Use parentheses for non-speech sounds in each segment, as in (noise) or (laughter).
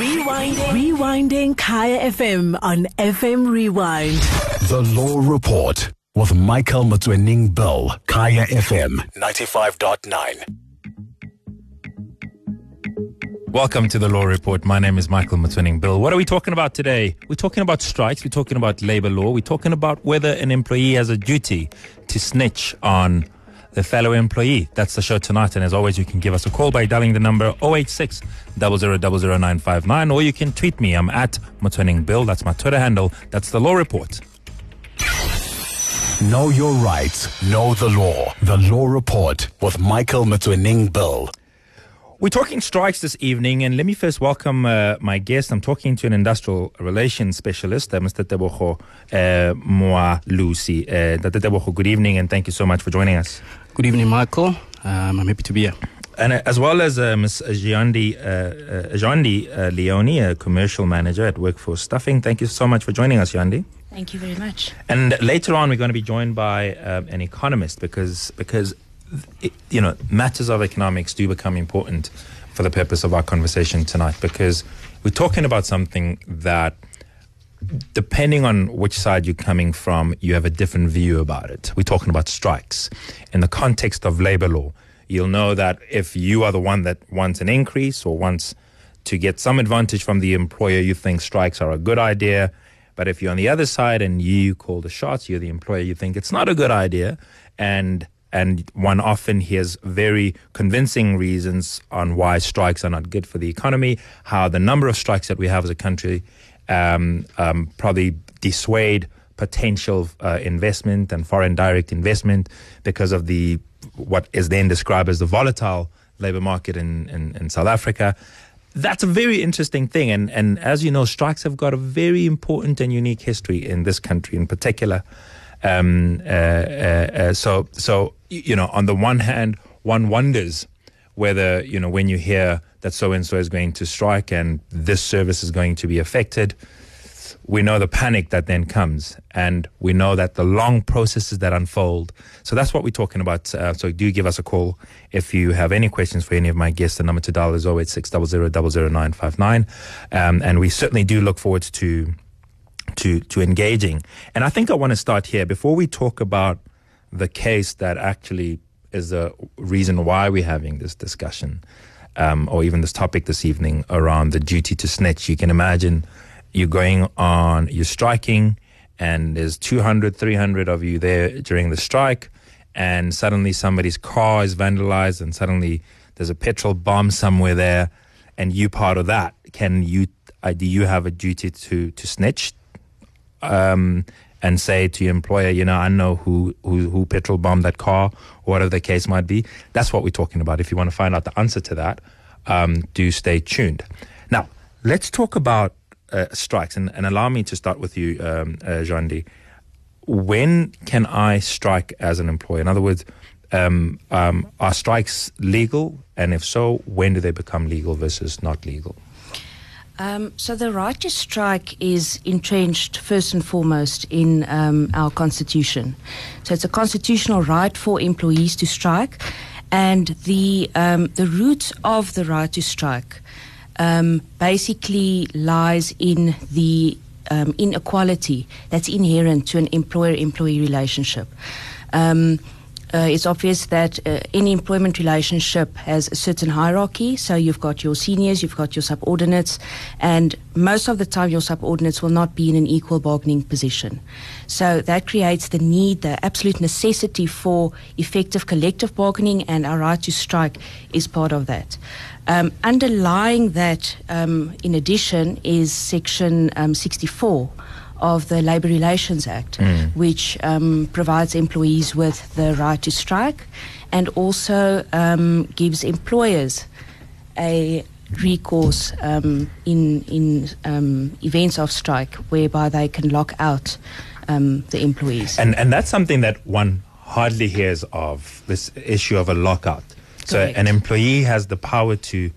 Rewinding. Rewinding Kaya FM on FM Rewind. The Law Report with Michael Motsoeneng Bill, Kaya FM 95.9. Welcome to the Law Report. My name is Michael Motsoeneng Bill. What are we talking about today? We're talking about strikes. We're talking about labor law. We're talking about whether an employee has a duty to snitch on the fellow employee. That's the show tonight. And as always, you can give us a call by dialing the number 086 0000959 or you can tweet me. I'm at Motsoeneng Bill. That's my Twitter handle. That's the Law Report. Know your rights, know the law. The Law Report with Michael Motsoeneng Bill. We're talking strikes this evening, and let me first welcome uh, my guest. I'm talking to an industrial relations specialist, uh, Mr. Tebogo uh, Moalusi. Uh, Dr. Tebogo, good evening, and thank you so much for joining us. Good evening, Michael. Um, I'm happy to be here. And uh, as well as uh, Ms. Jeandie, uh, uh, Jeandie uh, Leonie, a commercial manager at Workforce Staffing. Thank you so much for joining us, Jeandie. Thank you very much. And later on, we're going to be joined by um, an economist because because it, you know matters of economics do become important for the purpose of our conversation tonight because we're talking about something that depending on which side you're coming from you have a different view about it. We're talking about strikes. In the context of labor law you'll know that if you are the one that wants an increase or wants to get some advantage from the employer you think strikes are a good idea. But if you're on the other side and you call the shots you're the employer you think it's not a good idea. And and one often hears very convincing reasons on why strikes are not good for the economy, how the number of strikes that we have as a country um, um, probably dissuade potential uh, investment and foreign direct investment because of the what is then described as the volatile labor market in, in, in South Africa. That's a very interesting thing. And, and as you know, strikes have got a very important and unique history in this country in particular. Um, uh, uh, uh, so, so you know, on the one hand, one wonders whether you know when you hear that so and so is going to strike and this service is going to be affected. We know the panic that then comes, and we know that the long processes that unfold. So that's what we're talking about. Uh, so do give us a call if you have any questions for any of my guests. The number to dial is 086 00959. Um, and we certainly do look forward to to to engaging. And I think I want to start here before we talk about the case that actually is the reason why we're having this discussion, um, or even this topic this evening around the duty to snitch. You can imagine you're going on, you're striking, and there's 200, 300 of you there during the strike, and suddenly somebody's car is vandalized, and suddenly there's a petrol bomb somewhere there, and you part of that. Can you? Uh, do you have a duty to to snitch? Um, and say to your employer, you know, I know who, who, who petrol bombed that car, or whatever the case might be. That's what we're talking about. If you want to find out the answer to that, um, do stay tuned. Now, let's talk about uh, strikes, and, and allow me to start with you, um, uh, Jeandie. When can I strike as an employer? In other words, um, um, are strikes legal? And if so, when do they become legal versus not legal? Um, so the right to strike is entrenched first and foremost in um, our constitution. So it's a constitutional right for employees to strike, and the um, the root of the right to strike um, basically lies in the um, inequality that's inherent to an employer-employee relationship. Um, uh, it's obvious that uh, any employment relationship has a certain hierarchy. So you've got your seniors, you've got your subordinates, and most of the time your subordinates will not be in an equal bargaining position. So that creates the need, the absolute necessity for effective collective bargaining, and our right to strike is part of that. Um, underlying that, um, in addition, is Section um, 64 of the Labour Relations Act, mm. which um, provides employees with the right to strike and also um, gives employers a recourse um, in in um, events of strike whereby they can lock out um, the employees. And and that's something that one hardly hears of this issue of a lockout. So an employee has the power to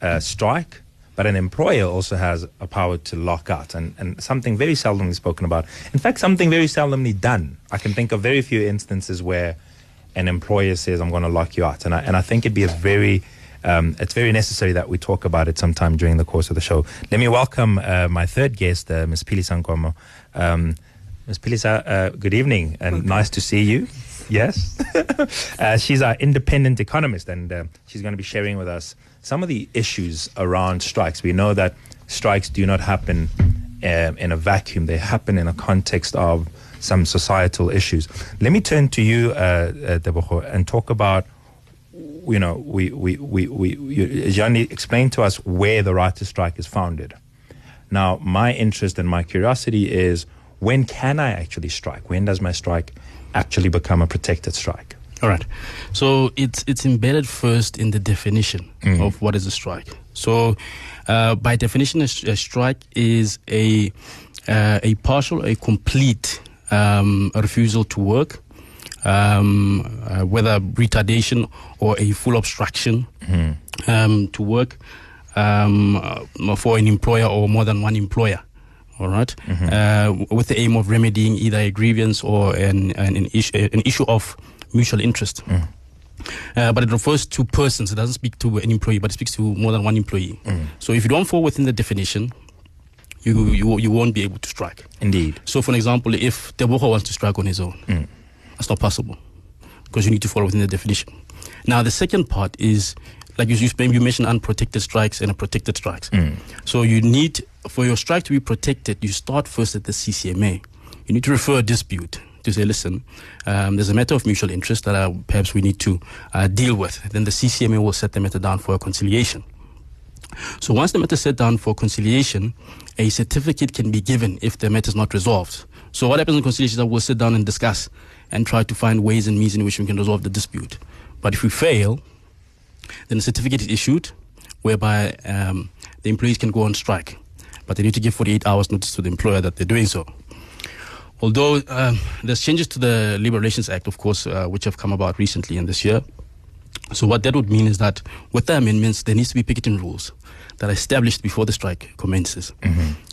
uh, strike but an employer also has a power to lock out and, and something very seldomly spoken about. In fact, something very seldomly done. I can think of very few instances where an employer says, I'm going to lock you out. And I, and I think it'd be a very um, it's very necessary that we talk about it sometime during the course of the show. Let me welcome uh, my third guest, uh, Ms. Phelisa Nkomo. Um, Ms. Phelisa, uh, good evening and nice to see you. Yes. (laughs) uh, she's our independent economist and uh, she's going to be sharing with us some of the issues around strikes. We know that strikes do not happen uh, in a vacuum, they happen in a context of some societal issues. Let me turn to you, uh, uh, Tebogo, and talk about you know, we, we, we, we, Jeandie explained to us where the right to strike is founded. Now, my interest and my curiosity is when can I actually strike? When does my strike actually become a protected strike? All right. So it's it's embedded first in the definition Mm. of what is a strike. So uh, by definition, a strike is a uh, a partial, a complete um, a refusal to work, um, uh, whether retardation or a full obstruction um, to work um, uh, for an employer or more than one employer. All right? uh, with the aim of remedying either a grievance or an an, an, issue, an issue of mutual interest. Mm. Uh, but it refers to persons. It doesn't speak to an employee, but it speaks to more than one employee. Mm. So if you don't fall within the definition, you, you you won't be able to strike. Indeed. So, for example, if Tebogo wants to strike on his own, mm. that's not possible because you need to fall within the definition. Now, the second part is like you, you you mentioned unprotected strikes and protected strikes. So, you need for your strike to be protected, you start first at the CCMA. You need to refer a dispute to say, listen, um, there's a matter of mutual interest that uh, perhaps we need to uh, deal with. Then the CCMA will set the matter down for a conciliation. So once the matter is set down for conciliation, a certificate can be given if the matter is not resolved. So what happens in conciliation is that we'll sit down and discuss and try to find ways and means in which we can resolve the dispute. But if we fail, then a certificate is issued whereby um, the employees can go on strike. But they need to give 48 hours notice to the employer that they're doing so. Although um, there's changes to the Labor Relations Act, of course, uh, which have come about recently in this year. So what that would mean is that with the amendments, there needs to be picketing rules that are established before the strike commences.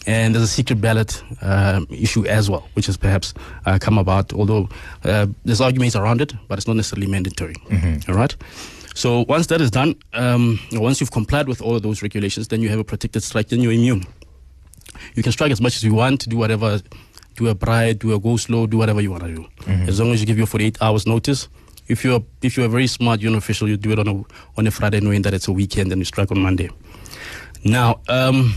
And there's a secret ballot um, issue as well, which has perhaps uh, come about, although uh, there's arguments around it, but it's not necessarily mandatory. All right? So once that is done, um, once you've complied with all of those regulations, then you have a protected strike, then you're immune. You can strike as much as you want, do whatever, do a bride, do a go slow, do whatever you want to do. As long as you give your 48 hours notice. If you're if you're very smart, you're an official, you do it on a on a Friday knowing that it's a weekend and you strike on Monday. Now, um,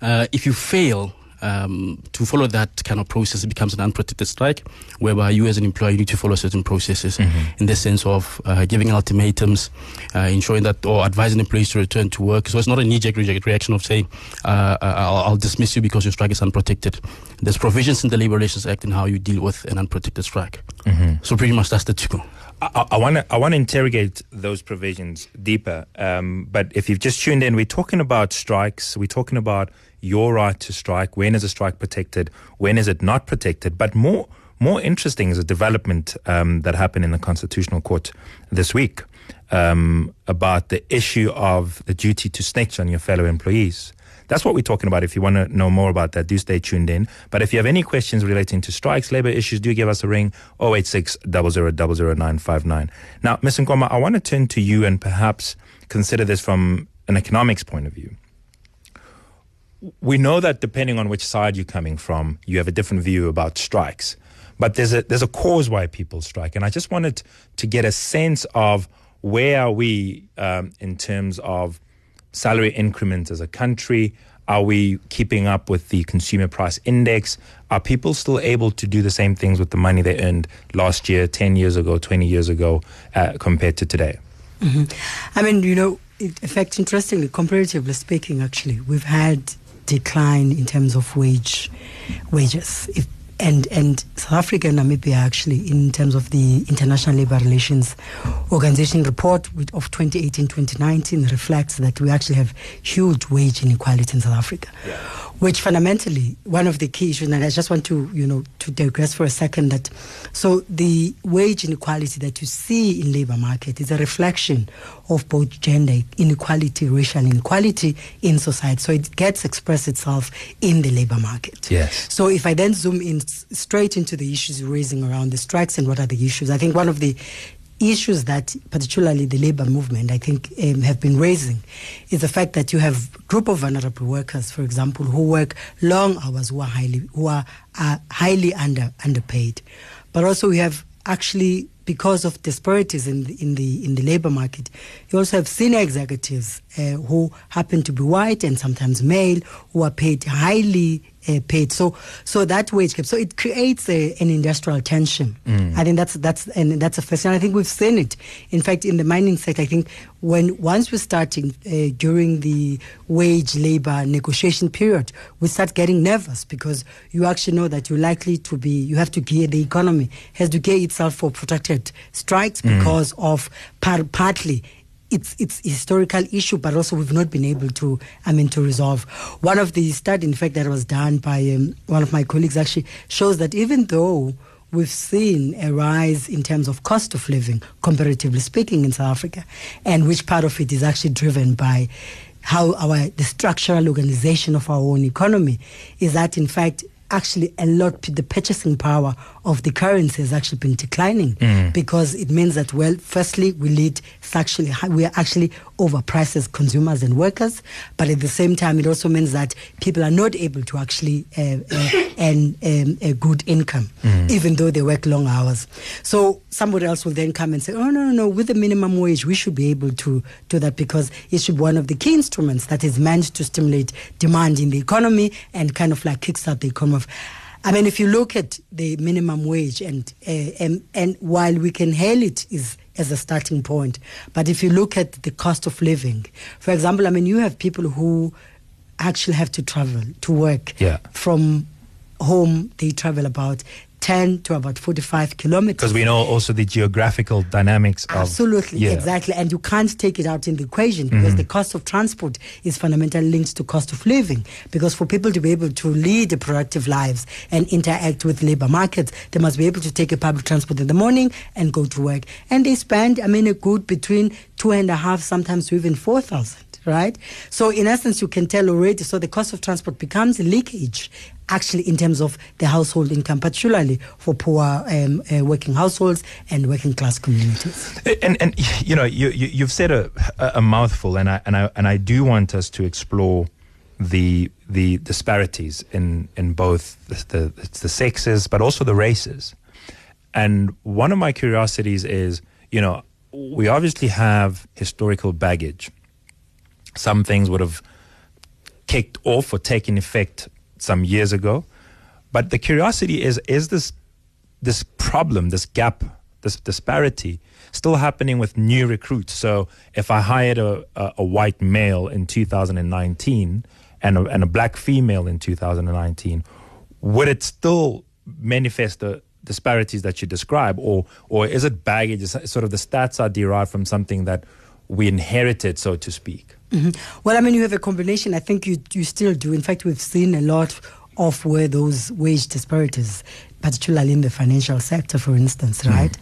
uh, if you fail um, to follow that kind of process, it becomes an unprotected strike, whereby you as an employer you need to follow certain processes in the sense of uh, giving ultimatums, uh, ensuring that or advising employees to return to work. So it's not a knee-jerk re- reaction of saying uh, I'll, I'll dismiss you because your strike is unprotected. There's provisions in the Labor Relations Act in how you deal with an unprotected strike. So pretty much that's the two. I want to I want to interrogate those provisions deeper. Um, but if you've just tuned in, we're talking about strikes. We're talking about your right to strike. When is a strike protected? When is it not protected? But more more interesting is a development um, that happened in the Constitutional Court this week um, about the issue of the duty to snitch on your fellow employees. That's what we're talking about. If you want to know more about that, do stay tuned in. But if you have any questions relating to strikes, labor issues, do give us a ring 086 00959. Now, Ms. Nkomo, I want to turn to you and perhaps consider this from an economics point of view. We know that depending on which side you're coming from, you have a different view about strikes. But there's a there's a cause why people strike, and I just wanted to get a sense of where are we um, in terms of salary increments as a country? Are we keeping up with the consumer price index? Are people still able to do the same things with the money they earned last year, 10 years ago, 20 years ago, uh, compared to today? I mean, you know, in fact, interestingly, comparatively speaking, actually, we've had decline in terms of wage wages. If, and and South Africa and Namibia actually, in terms of the International Labour Relations Organization report of 2018-2019 reflects that we actually have huge wage inequality in South Africa, which fundamentally one of the key issues. And I just want to you know to digress for a second that so the wage inequality that you see in labor market is a reflection of both gender inequality, racial inequality in society. So it gets expressed itself in the labor market. Yes. So if I then zoom in straight into the issues you're raising around the strikes and what are the issues, I think one of the issues that particularly the labor movement I think um, have been raising is the fact that you have group of vulnerable workers for example who work long hours who are highly who are highly under underpaid. But also we have actually because of disparities in the, in the in the labor market you also have senior executives uh, who happen to be white and sometimes male who are paid highly uh, paid. So so that wage gap. So it creates a, an industrial tension. Mm. I think that's that's and that's a first. And I think we've seen it. In fact, in the mining sector, I think when once we're starting uh, during the wage labor negotiation period, we start getting nervous because you actually know that you're likely to be. You have to gear the economy has to gear itself for protected strikes mm. because of par- partly it's it's historical issue, but also we've not been able to, I mean, to resolve. One of the study, in fact, that was done by um, one of my colleagues actually shows that even though we've seen a rise in terms of cost of living, comparatively speaking, in South Africa, and which part of it is actually driven by how our the structural organization of our own economy is that in fact actually a lot the purchasing power of the currency has actually been declining mm. because it means that well firstly we lead actually we are actually overpriced as consumers and workers but at the same time it also means that people are not able to actually uh, uh, earn um, a good income mm. even though they work long hours so somebody else will then come and say oh no no no with the minimum wage we should be able to do that because it should be one of the key instruments that is meant to stimulate demand in the economy and kind of like kickstart the economy I mean, if you look at the minimum wage, and, uh, and and while we can hail it is as a starting point, but if you look at the cost of living, for example, I mean, you have people who actually have to travel to work yeah. from home. They travel about 10 to about 45 kilometers. Because we know also the geographical dynamics Absolutely, yeah. exactly. And you can't take it out in the equation because mm-hmm. the cost of transport is fundamentally linked to cost of living. Because for people to be able to lead productive lives and interact with labor markets, they must be able to take a public transport in the morning and go to work. And they spend, I mean, a good between two and a half, sometimes even 4,000 right? So in essence, you can tell already. So the cost of transport becomes leakage, actually, in terms of the household income, particularly for poor um, uh, working households and working class communities. And and you know, you, you have said a, a mouthful, and I and I and I do want us to explore the the disparities in in both the, the, the sexes, but also the races. And one of my curiosities is, you know, we obviously have historical baggage some things would have kicked off or taken effect some years ago. But the curiosity is is this this problem, this gap, this disparity still happening with new recruits? So if I hired a, a, a white male in 2019 and a, and a black female in 2019, would it still manifest the disparities that you describe, or or is it baggage? Sort of the stats are derived from something that we inherited, so to speak. Mm-hmm. Well, I mean, you have a combination. I think you you still do. In fact, we've seen a lot of where those wage disparities, particularly in the financial sector, for instance, mm. right?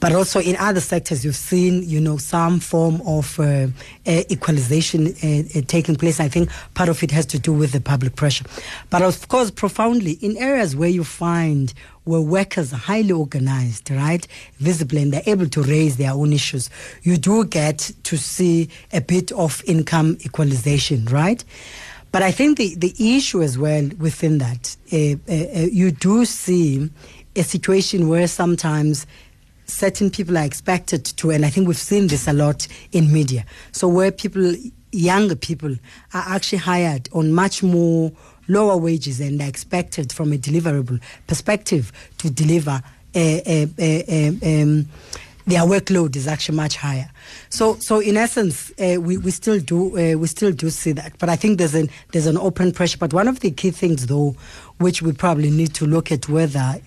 But also in other sectors, you've seen, you know, some form of uh, uh, equalization uh, uh, taking place. I think part of it has to do with the public pressure. But of course, profoundly, in areas where you find where workers are highly organized, right, visible, and they're able to raise their own issues, you do get to see a bit of income equalization, right? But I think the, the issue as well within that, uh, uh, you do see a situation where sometimes certain people are expected to, and I think we've seen this a lot in media. So where people, younger people, are actually hired on much more lower wages and are expected from a deliverable perspective to deliver a, a, a, um, their workload is actually much higher. So, so in essence, uh, we, we still do uh, we still do see that. But I think there's an there's an open pressure. But one of the key things, though, which we probably need to look at whether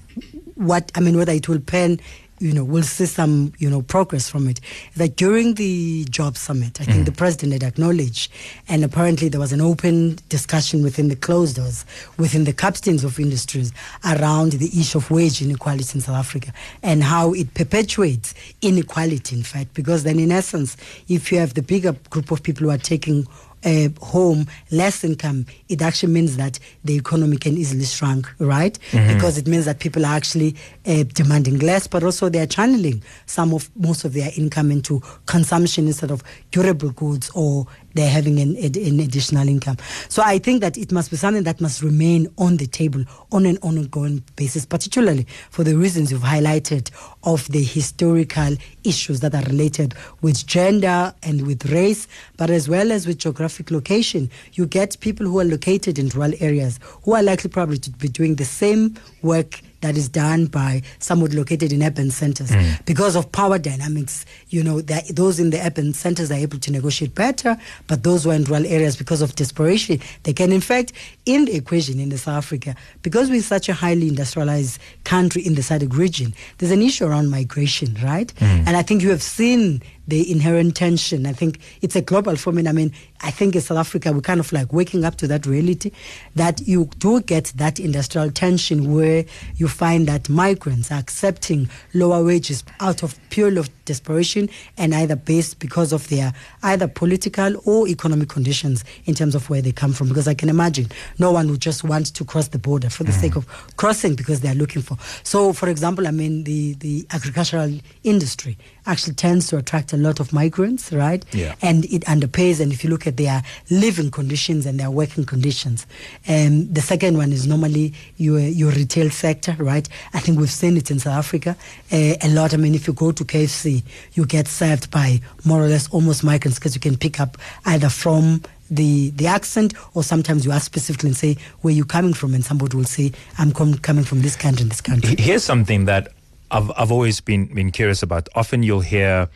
what I mean whether it will pen you know, we'll see some, you know, progress from it. That during the job summit, I think mm. the president had acknowledged, and apparently there was an open discussion within the closed doors, within the captains of industries, around the issue of wage inequality in South Africa and how it perpetuates inequality, in fact, because then in essence, if you have the bigger group of people who are taking uh, home less income, it actually means that the economy can easily shrink, right? Because it means that people are actually uh, demanding less, but also they are channeling some of most of their income into consumption instead of durable goods or they're having an, an additional income. So I think that it must be something that must remain on the table on an ongoing basis, particularly for the reasons you've highlighted of the historical issues that are related with gender and with race, but as well as with geographic location. You get people who are located in rural areas who are likely probably to be doing the same work that is done by someone located in urban centers hmm. because of power dynamics. You know, that those in the urban centers are able to negotiate better, but those who are in rural areas, because of desperation, they can, in fact, in the equation in the South Africa, because we're such a highly industrialized country in the SADC region, there's an issue around migration, right? Hmm. And I think you have seen the inherent tension. I think it's a global phenomenon. I mean, I think in South Africa, we're kind of like waking up to that reality that you do get that industrial tension where you find that migrants are accepting lower wages out of pure of desperation and either based because of their either political or economic conditions in terms of where they come from. Because I can imagine no one would just want to cross the border for the mm. sake of crossing because they're looking for. So, for example, I mean, the, the agricultural industry actually tends to attract a lot of migrants, right? Yeah. And it underpays. And if you look at their living conditions and their working conditions, um, the second one is normally your your retail sector, right? I think we've seen it in South Africa uh, a lot. I mean, if you go to KFC, you get served by more or less almost migrants because you can pick up either from the the accent or sometimes you ask specifically and say where you coming from and somebody will say I'm com- coming from this country and this country. Here's something that I've, I've always been, been curious about. Often you'll hear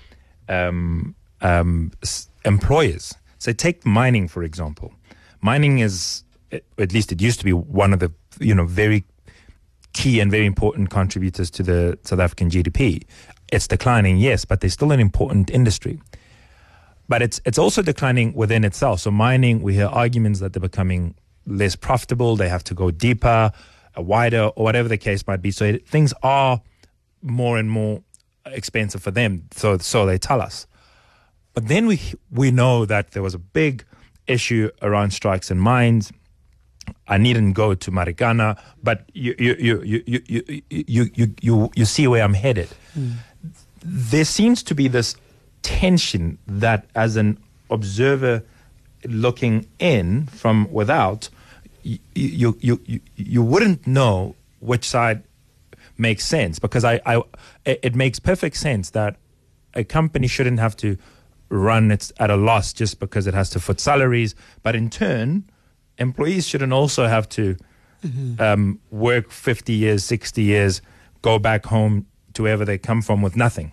um, um, employers say, take mining, for example. Mining is, eh, at least it used to be one of the, you know, very key and very important contributors to the South African GDP. It's declining, yes, but there's still an important industry. But it's it's also declining within itself. So mining, we hear arguments that they're becoming less profitable. They have to go deeper, uh, wider, or whatever the case might be. So it, things are more and more expensive for them. So so they tell us. But then we we know that there was a big issue around strikes and mines. I needn't go to Marikana, but you you you you you you you you, you, see where I'm headed. There seems to be this tension that, as an observer looking in from without, you you you you, you wouldn't know which side makes sense because I, I it makes perfect sense that a company shouldn't have to run it at a loss just because it has to foot salaries, but in turn, employees shouldn't also have to um, work 50 years, 60 years, go back home to wherever they come from with nothing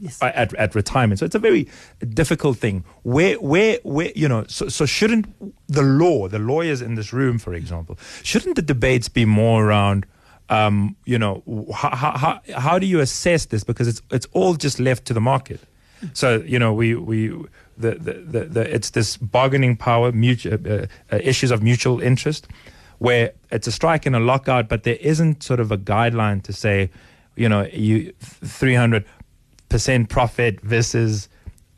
Yes. uh, at, at retirement. So it's a very difficult thing. Where, where, where, you know, so, so shouldn't the law, the lawyers in this room, for example, shouldn't the debates be more around, um, you know, how, how, how do you assess this? Because it's, it's all just left to the market. So, you know, we, we, the, the, the, the it's this bargaining power, uh, uh, issues of mutual interest, where it's a strike and a lockout, but there isn't sort of a guideline to say, you know, you 300 percent profit versus,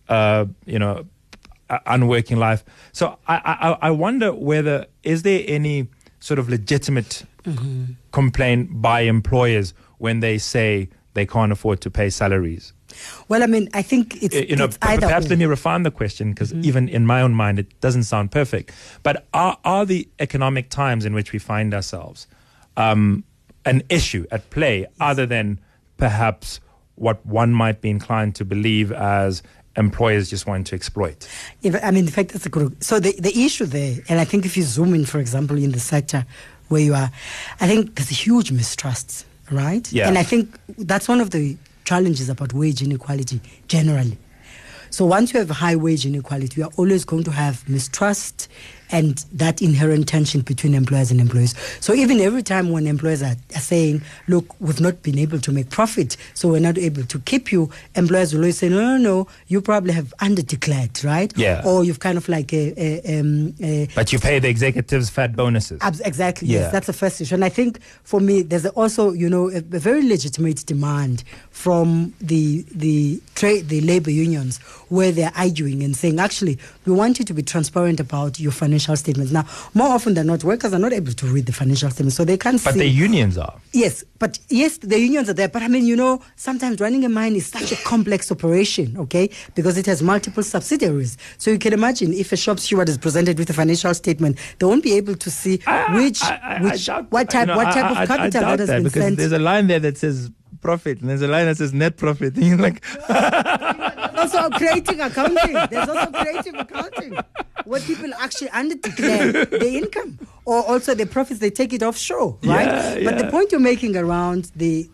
uh, you know, unworking life. So I, I, I wonder whether is there any sort of legitimate complaint by employers when they say they can't afford to pay salaries? Well, I mean, I think it's, Uh, you know, it's p- either perhaps let me refine the question because even in my own mind, it doesn't sound perfect. But are, are the economic times in which we find ourselves um, an issue at play other than perhaps what one might be inclined to believe as employers just want to exploit? If, I mean, in fact, that's a good. So the, the issue there, and I think if you zoom in, for example, in the sector where you are, I think there's a huge mistrust, right? Yeah. And I think that's one of the challenges about wage inequality generally. So once you have high wage inequality, you are always going to have mistrust and that inherent tension between employers and employees. So even every time when employers are, are saying, look, we've not been able to make profit, so we're not able to keep you, employers will always say, no, no, no, you probably have underdeclared, right? Yeah. Or you've kind of like a, a, um, a But you pay the executives fat bonuses. Abs- exactly. Yeah. Yes, that's the first issue. And I think for me, there's also, you know, a, a very legitimate demand from the the trade, the labor unions, where they're arguing and saying, actually, we want you to be transparent about your financial statements. Now, more often than not, workers are not able to read the financial statements, so they can't But see. the unions are. Yes, but yes, the unions are there. But I mean, you know, sometimes running a mine is such a complex operation, okay? Because it has multiple subsidiaries. So you can imagine if a shop steward is presented with a financial statement, they won't be able to see which, I- I- I which, doubt- what type, you know, what type I- of I- I capital that has that been because sent. there's a line there that says profit and there's a line that says net profit. (laughs) And you're like, (laughs) also creating accounting. There's also creative accounting where people actually underdeclare the income or also the profits they take it offshore, right? Yeah, But the point you're making around the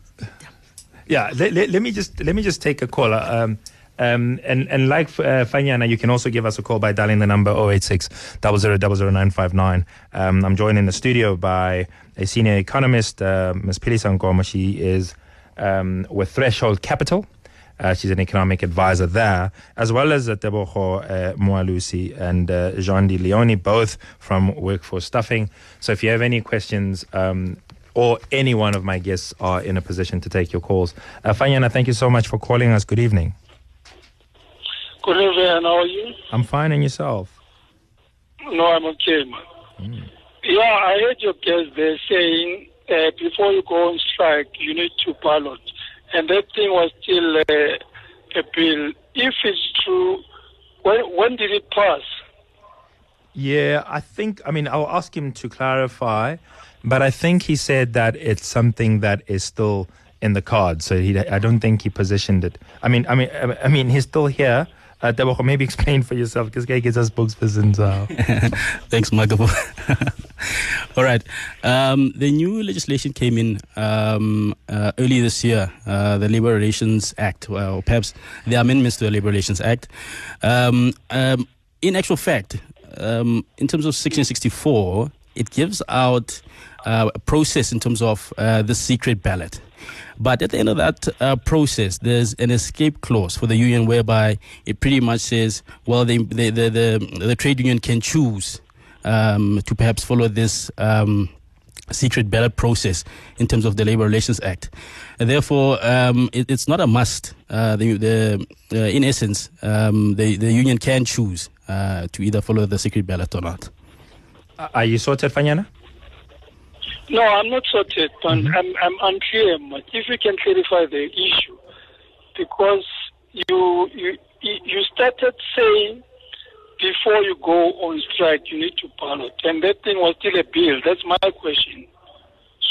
yeah. Let, let, let me just let me just take a call. Um, um, and and like uh, Fanyana, you can also give us a call by dialing the number 086 000959. Um, I'm joined in the studio by a senior economist, uh, Ms. Pili Nkomo. She is um, with Threshold Capital. Uh, she's an economic advisor there, as well as uh, Teboho uh, Moalusi and uh, Jeandie Leonie, both from Workforce Staffing. So if you have any questions, um, or any one of my guests are in a position to take your calls. Uh, Fanyana, thank you so much for calling us. Good evening. Good evening, how are you? I'm fine, and yourself? No, I'm okay, man. Yeah, I heard your guest there saying uh, before you go on strike, you need to ballot. And that thing was still uh, a bill. If it's true, when, when did it pass? Yeah, I think, I mean, I'll ask him to clarify, but I think he said that it's something that is still in the cards. So he, I don't think he positioned it. I mean, I mean, I mean, he's still here. Uh, (laughs) maybe explain for yourself because Gay gets a spokesperson. So. Thanks, Michael. (laughs) All right. Um, the new legislation came in um, uh, early this year, uh, the Labor Relations Act, or perhaps the amendments to the Labor Relations Act. Um, um, in actual fact, um, in terms of Section 64, it gives out uh, a process in terms of uh, the secret ballot. But at the end of that uh, process, there's an escape clause for the union whereby it pretty much says, well, the, the, the, the, the trade union can choose um, to perhaps follow this um, secret ballot process in terms of the Labor Relations Act. And therefore, um, it, it's not a must. Uh, the, the, uh, in essence, um, the, the union can choose uh, to either follow the secret ballot or not. Are you sorted, Fanyana? No, I'm not sorted, but mm-hmm. I'm, I'm unclear. If you can clarify the issue, because you you you started saying before you go on strike you need to ballot, and that thing was still a bill. That's my question.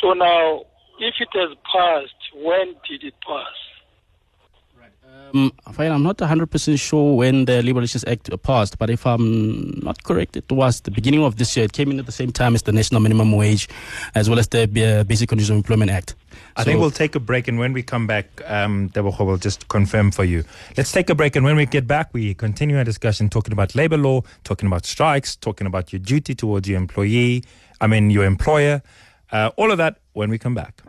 So now, if it has passed, when did it pass? Um, fine, I'm not 100% sure when the Labor Relations Act passed, but if I'm not correct, it was the beginning of this year. It came in at the same time as the National Minimum Wage, as well as the uh, Basic Conditions of Employment Act. I So- think we'll take a break, and when we come back, um, Tebogo will just confirm for you. Let's take a break, and when we get back, we continue our discussion talking about labor law, talking about strikes, talking about your duty towards your employee, I mean, your employer. Uh, all of that when we come back.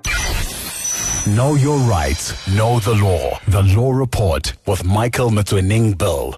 Know your rights. Know the law. The Law Report with Michael Motsoeneng Bill.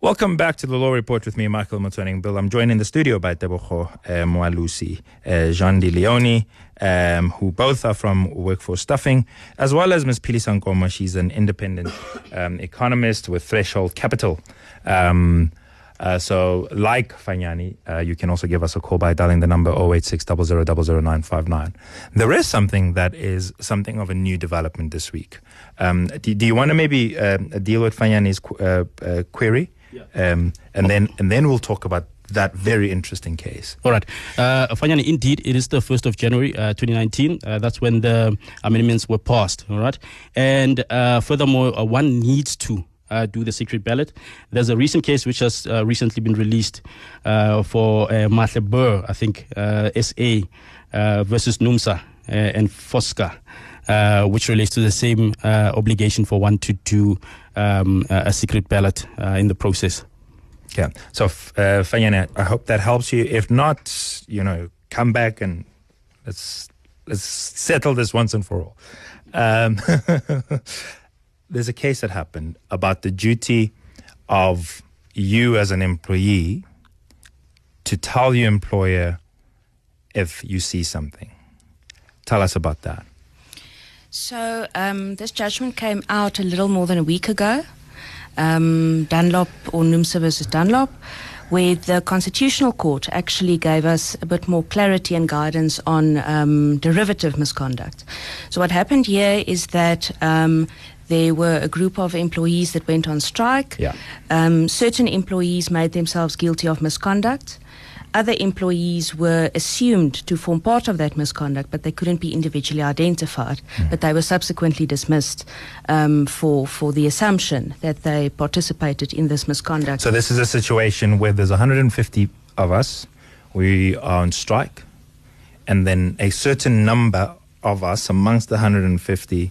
Welcome back to the Law Report with me, Michael Motsoeneng Bill. I'm joined in the studio by Tebogo uh, Moalusi, uh, Jeandie Leonie, um, who both are from Workforce Staffing, as well as Ms. Phelisa Nkomo. She's an independent um, economist with Threshold Capital. Um, uh, so, like Fanyani, uh, you can also give us a call by dialing the number 086 000959. There is something that is something of a new development this week. Um, do, do you want to maybe uh, deal with Fanyani's qu- uh, uh, query? Um, and then and then we'll talk about that very interesting case. All right. Uh, Fanyani, indeed, it is the 1st of January uh, 2019. Uh, that's when the amendments were passed. All right. And uh, furthermore, uh, one needs to uh, do the secret ballot. There's a recent case which has uh, recently been released uh, for uh, Mahle Behr, I think, uh, SA uh, versus NUMSA uh, and FOSCA. Which relates to the same obligation for one to do um, a secret ballot in the process. Yeah. So, uh, I hope that helps you. If not, you know, come back and let's let's settle this once and for all. Um, (laughs) there's a case that happened about the duty of you as an employee to tell your employer if you see something. Tell us about that. So um, this judgment came out a little more than a week ago. Um, Dunlop or NUMSA versus Dunlop, where the Constitutional Court actually gave us a bit more clarity and guidance on um, derivative misconduct. So what happened here is that um, there were a group of employees that went on strike. Yeah. Um, certain employees made themselves guilty of misconduct. Other employees were assumed to form part of that misconduct, but they couldn't be individually identified. But they were subsequently dismissed um, for for the assumption that they participated in this misconduct. So this is a situation where there's 150 of us. We are on strike, and then a certain number of us amongst the 150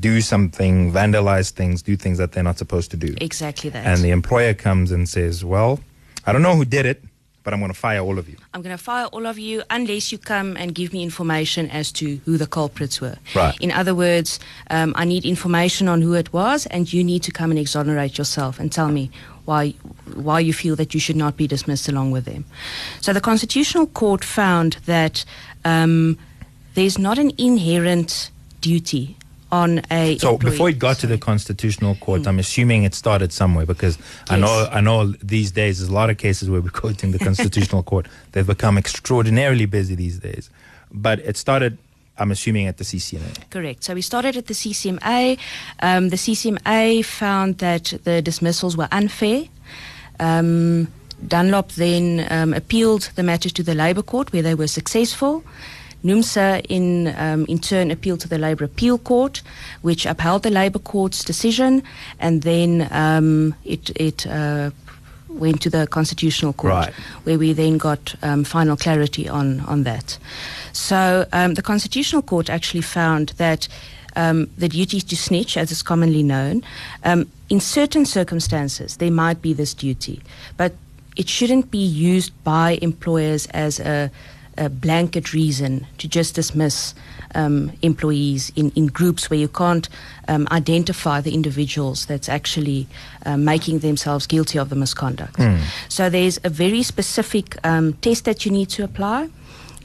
do something, vandalize things, do things that they're not supposed to do. exactly that. And the employer comes and says, "Well, I don't know who did it, but I'm going to fire all of you." I'm going to fire all of you unless you come and give me information as to who the culprits were. Right. In other words, um, I need information on who it was, and you need to come and exonerate yourself and tell me why why you feel that you should not be dismissed along with them. So the Constitutional Court found that um, there's not an inherent duty on a So employee- before it got to the constitutional court, I'm assuming it started somewhere because I know I know these days there's a lot of cases where we're (laughs) quoting the constitutional court. They've become extraordinarily busy these days, but it started. I'm assuming at the CCMA. Correct. So we started at the CCMA. Um, the CCMA found that the dismissals were unfair. Um, Dunlop then um, appealed the matter to the Labour Court, where they were successful. NUMSA, in, um, in turn, appealed to the Labour Appeal Court, which upheld the Labour Court's decision, and then um, it, it uh, went to the Constitutional Court, Right. where we then got um, final clarity on, on that. So um, the Constitutional Court actually found that um, the duty to snitch, as it's commonly known, um, in certain circumstances there might be this duty, but it shouldn't be used by employers as a, a blanket reason to just dismiss um, employees in, in groups where you can't um, identify the individuals that's actually uh, making themselves guilty of the misconduct. So there's a very specific um, test that you need to apply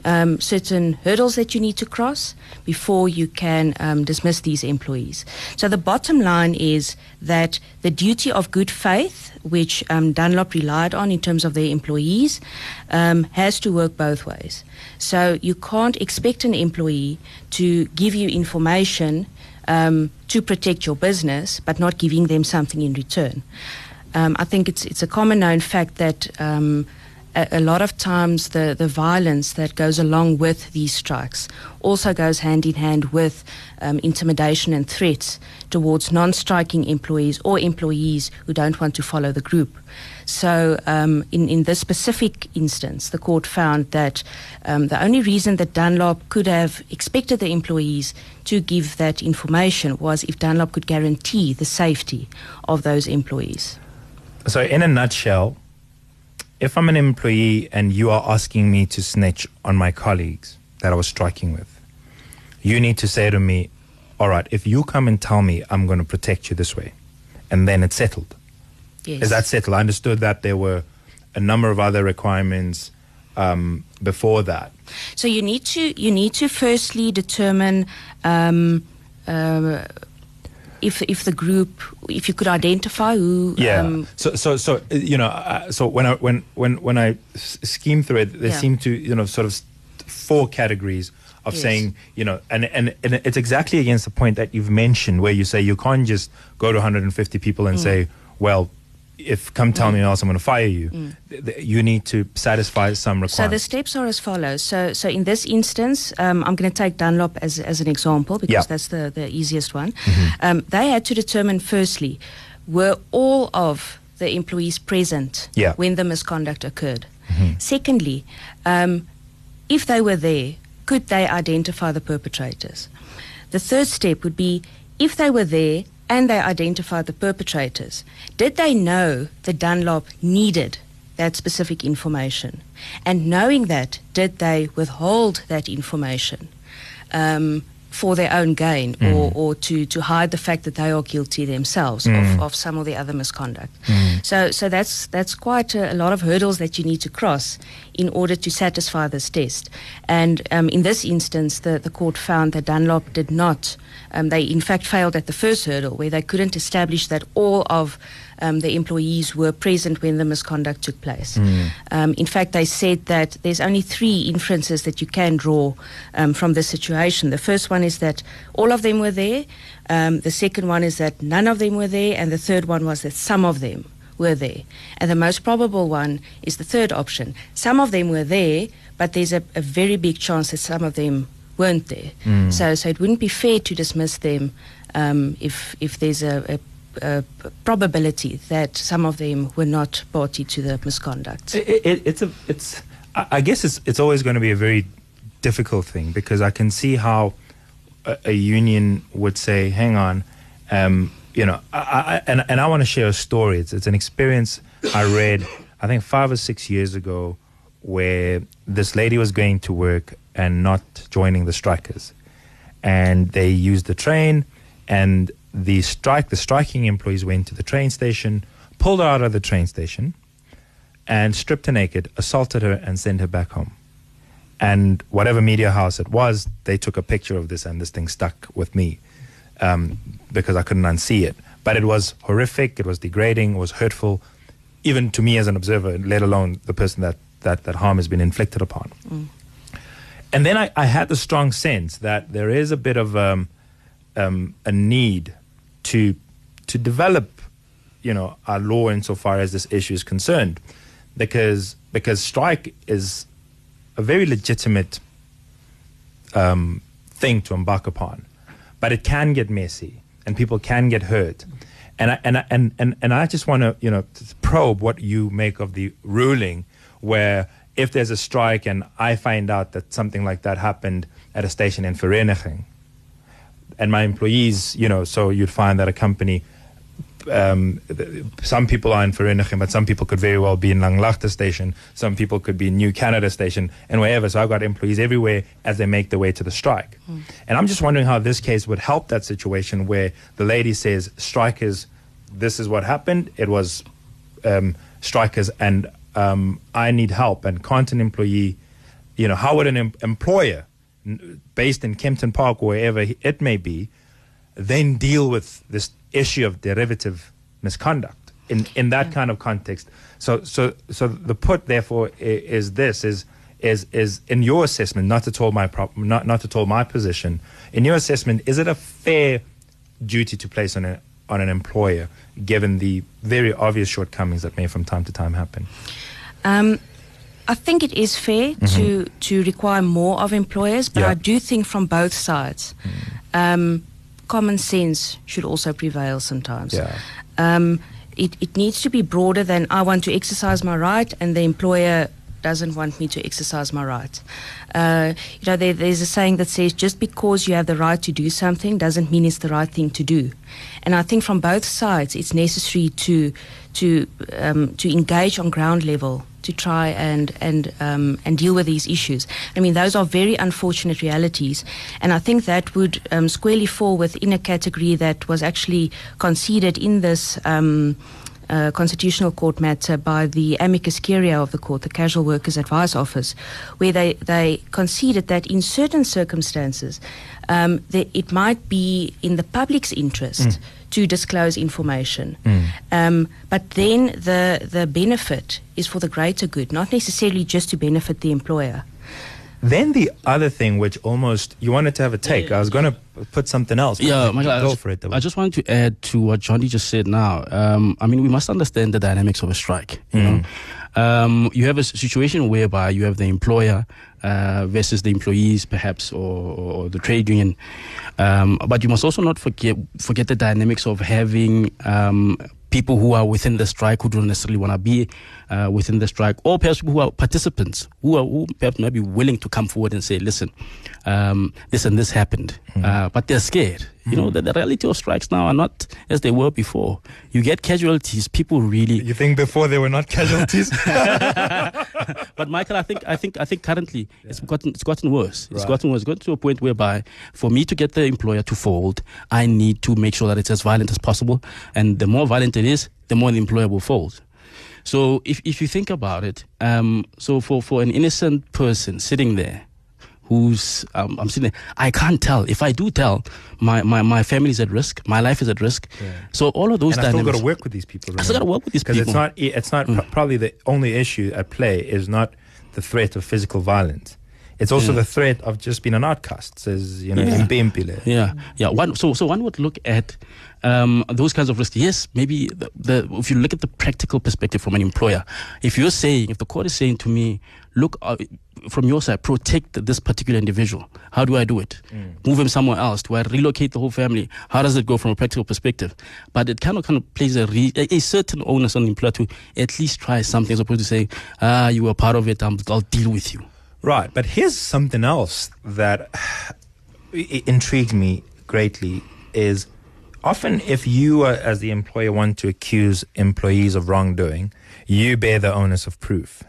um, certain hurdles that you need to cross before you can um, dismiss these employees. So the bottom line is that the duty of good faith, which um, Dunlop relied on in terms of their employees, um, has to work both ways. So you can't expect an employee to give you information um, to protect your business, but not giving them something in return. Um, I think it's it's a common known fact that a, a lot of times the, the violence that goes along with these strikes also goes hand in hand with um, intimidation and threats towards non-striking employees or employees who don't want to follow the group. So, um, in, in this specific instance, the court found that um, the only reason that Dunlop could have expected the employees to give that information was if Dunlop could guarantee the safety of those employees. So, in a nutshell, if I'm an employee and you are asking me to snitch on my colleagues that I was striking with, you need to say to me, all right, if you come and tell me I'm going to protect you this way, and then it's settled. Yes. Is that settled? I understood that there were a number of other requirements um, before that. So you need to you need to firstly determine um, uh, if if the group if you could identify who Yeah. um, so so so you know uh, so when I when when I scheme through it, there Yeah. seem to you know sort of four categories of Yes. saying you know and, and and it's exactly against the point that you've mentioned where you say you can't just go to 150 people Mm. and say well if come tell me or else I'm going to fire you. Th- th- You need to satisfy some Mm. So the steps are as follows. So, so in this instance, um, I'm going to take Dunlop as, as an example because Yeah. that's the, the easiest one. Um, they had to determine, firstly, were all of the employees present Yeah. when the misconduct occurred? Secondly, um, if they were there, could they identify the perpetrators? The third step would be if they were there and they identified the perpetrators. Did they know that Dunlop needed that specific information? And knowing that, did they withhold that information? Um, for their own gain Mm. or, or to, to hide the fact that they are guilty themselves Mm. of, of some of the other misconduct. So, so that's, that's quite a, a lot of hurdles that you need to cross in order to satisfy this test. And um, in this instance, the, the court found that Dunlop did not, um, they in fact failed at the first hurdle where they couldn't establish that all of um, the employees were present when the misconduct took place. Um, in fact, they said that there's only three inferences that you can draw um, from this situation. The first one is that all of them were there. Um, the second one is that none of them were there, and the third one was that some of them were there. And the most probable one is the third option. Some of them were there, but there's a, a very big chance that some of them weren't there. So, so it wouldn't be fair to dismiss them um, if if there's a, a uh, probability that some of them were not party to the misconduct. It, it, it's a it's I guess it's it's always going to be a very difficult thing because I can see how a, a union would say, "Hang on, um, you know," I, I, and and I want to share a story. It's it's an experience I read I think five or six years ago where this lady was going to work and not joining the strikers, and they used the train and the strike the striking employees went to the train station pulled her out of the train station and stripped her naked assaulted her and sent her back home. And whatever media house it was they took a picture of this and this thing stuck with me um, because i couldn't unsee it. But it was horrific it was degrading it was hurtful even to me as an observer let alone the person that that, that harm has been inflicted upon. And then I, I had the strong sense that there is a bit of um, um, a need to to develop, you know, our law insofar as this issue is concerned, because because strike is a very legitimate um, thing to embark upon, but it can get messy and people can get hurt. And I, and I, and and and I just want to you know probe what you make of the ruling where if there's a strike and I find out that something like that happened at a station in Vereeniging, and my employees, you know, so you'd find that a company, um, some people are in Vereeniging, but some people could very well be in Langlaagte station, some people could be in New Canada station, and wherever. So I've got employees everywhere as they make their way to the strike. And I'm just wondering how this case would help that situation where the lady says, strikers, this is what happened. It was um, strikers, and um, I need help. And can't an employee, you know, how would an em- employer based in Kempton Park, or wherever it may be, then deal with this issue of derivative misconduct in, in that kind of context? So, so, so the put therefore is this is is is in your assessment, not to tell my prop, not not to tell my position. In your assessment, is it a fair duty to place on a on an employer, given the very obvious shortcomings that may from time to time happen? Um, I think it is fair to, to require more of employers, but Yeah. I do think from both sides, um, common sense should also prevail sometimes. Yeah. Um, it, it needs to be broader than I want to exercise my right and the employer doesn't want me to exercise my right. Uh, you know, there, there's a saying that says just because you have the right to do something doesn't mean it's the right thing to do. And I think from both sides, it's necessary to to um, to engage on ground level to try and and um, and deal with these issues. I mean, those are very unfortunate realities, and I think that would um, squarely fall within a category that was actually conceded in this. Um, uh, constitutional court matter by the amicus curiae of the court, the Casual Workers Advice Office, where they, they conceded that in certain circumstances, um, that it might be in the public's interest to disclose information. Um, but then the, the benefit is for the greater good, not necessarily just to benefit the employer. Then the other thing, which almost you wanted to have a take. I was going to put something else. Yeah, Michael, I go just, for it. I just wanted to add to what Johnny just said now. Um, I mean, we must understand the dynamics of a strike. You know, um, you have a situation whereby you have the employer uh, versus the employees, perhaps, or, or the trade union. Um, but you must also not forget forget the dynamics of having um, people who are within the strike who don't necessarily want to be uh, within the strike, or perhaps who are participants who are who perhaps might be willing to come forward and say, "Listen, um, this and this happened," uh, but they're scared. You know, the, the reality of strikes now are not as they were before. You get casualties. People really You think before there were not casualties? (laughs) (laughs) but Michael, I think I think I think currently it's gotten it's gotten worse. It's gotten worse. It's gotten to a point whereby for me to get the employer to fold, I need to make sure that it's as violent as possible. And the more violent it is, the more the employer will fold. So if if you think about it, um, so for for an innocent person sitting there. Who's um, I'm sitting there. I can't tell. If I do tell, my, my, my family is at risk. My life is at risk. So all of those and I still got to work with these people. I still gotta work with these people because it's not. It's not pro- probably the only issue at play is not the threat of physical violence. It's also the threat of just being an outcast. Says you know, Yeah. impe. Yeah, yeah. One, so, so one would look at um, those kinds of risks. Yes, maybe the, the, if you look at the practical perspective from an employer, if you're saying, if the court is saying to me, look, uh, from your side, protect this particular individual. How do I do it? Move him somewhere else? Do I relocate the whole family? How does it go from a practical perspective? But it kind of kind of plays a, re- a, certain onus on the employer to at least try something, as opposed to saying, ah, you were part of it. I'm, I'll deal with you. Right, but here's something else that (sighs) intrigued me greatly is often if you uh, as the employer want to accuse employees of wrongdoing, you bear the onus of proof.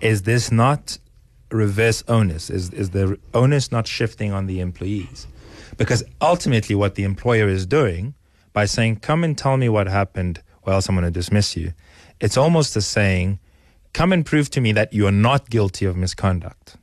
Is this not reverse onus? Is is the onus not shifting on the employees? Because ultimately what the employer is doing by saying, Come and tell me what happened, or else I'm going to dismiss you, it's almost as saying, Come and prove to me that you're not guilty of misconduct.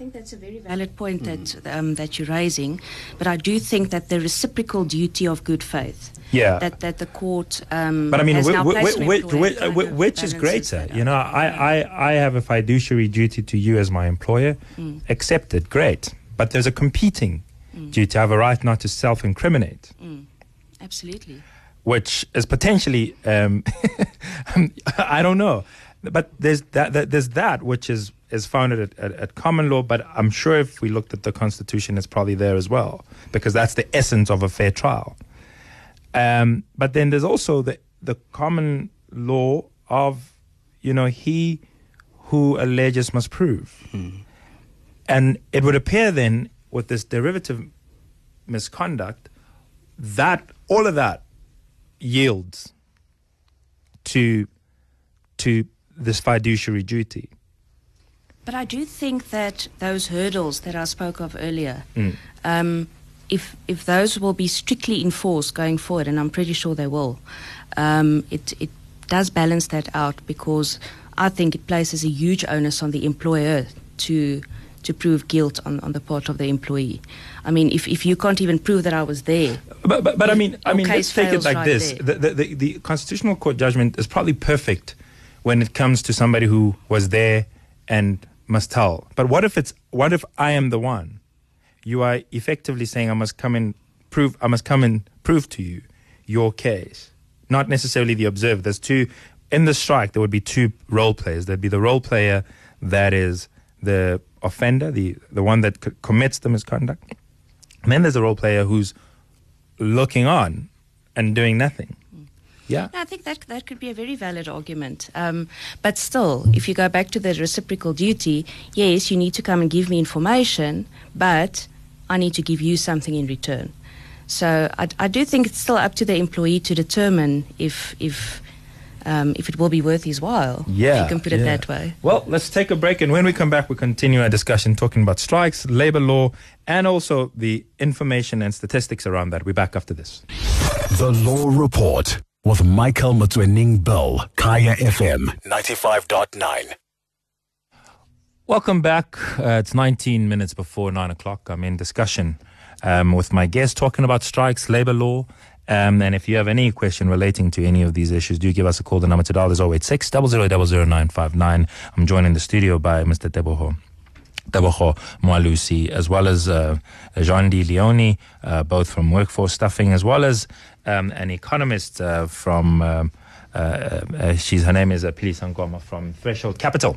I think that's a very valid point that um, that you're raising, but I do think that the reciprocal duty of good faith Yeah. that that the court um, But I mean, has whi- now whi- placed on whi- employer whi- kind whi- of which is greater? You know. I, I, I have a fiduciary duty to you as my employer. Mm. Accepted, great. But there's a competing duty. I have a right not to self incriminate. absolutely. which is potentially um, (laughs) I don't know, but there's that, that there's that which is is founded at, at, at common law. But I'm sure if we looked at the Constitution, it's probably there as well because that's the essence of a fair trial. Um, but then there's also the the common law of you know he who alleges must prove, and it would appear then with this derivative misconduct that all of that yields to to this fiduciary duty. But I do think that those hurdles that I spoke of earlier, Mm. um, if if those will be strictly enforced going forward, and I'm pretty sure they will, um, it it does balance that out because I think it places a huge onus on the employer to to prove guilt on, on the part of the employee. I mean, if, if you can't even prove that I was there, But but, but I mean I mean let's take it like right this. The, the, the the constitutional court judgment is probably perfect when it comes to somebody who was there and must tell. But what if it's what if I am the one? You are effectively saying I must come and prove I must come and prove to you your case. Not necessarily the observer. There's two in the strike there would be two role players. There'd be the role player that is the offender, the the one that c- commits the misconduct. And then there's a role player who's looking on and doing nothing. Yeah. No, I think that that could be a very valid argument. Um, but still, if you go back to the reciprocal duty, yes, you need to come and give me information, but I need to give you something in return. So I, I do think it's still up to the employee to determine if if um, if it will be worth his while. Yeah. if you can put it yeah. that way. Well, let's take a break. And when we come back, we continue our discussion talking about strikes, labor law, and also the information and statistics around that. We're back after this. The Law Report with Michael Motsoeneng Bill, Kaya FM 95.9. Welcome back. Uh, it's 19 minutes before 9 o'clock. I'm in discussion um, with my guest talking about strikes, labor law. Um, and if you have any question relating to any of these issues, do give us a call. The number to dial is 086 000959. I'm joined in the studio by Mr. Tebogo. Tebogo Moalusi, as well as uh, Jeandie Leonie, uh, both from Workforce Staffing, as well as um, an economist uh, from, um, uh, uh, she's, her name is uh, Phelisa Nkomo from Threshold Capital.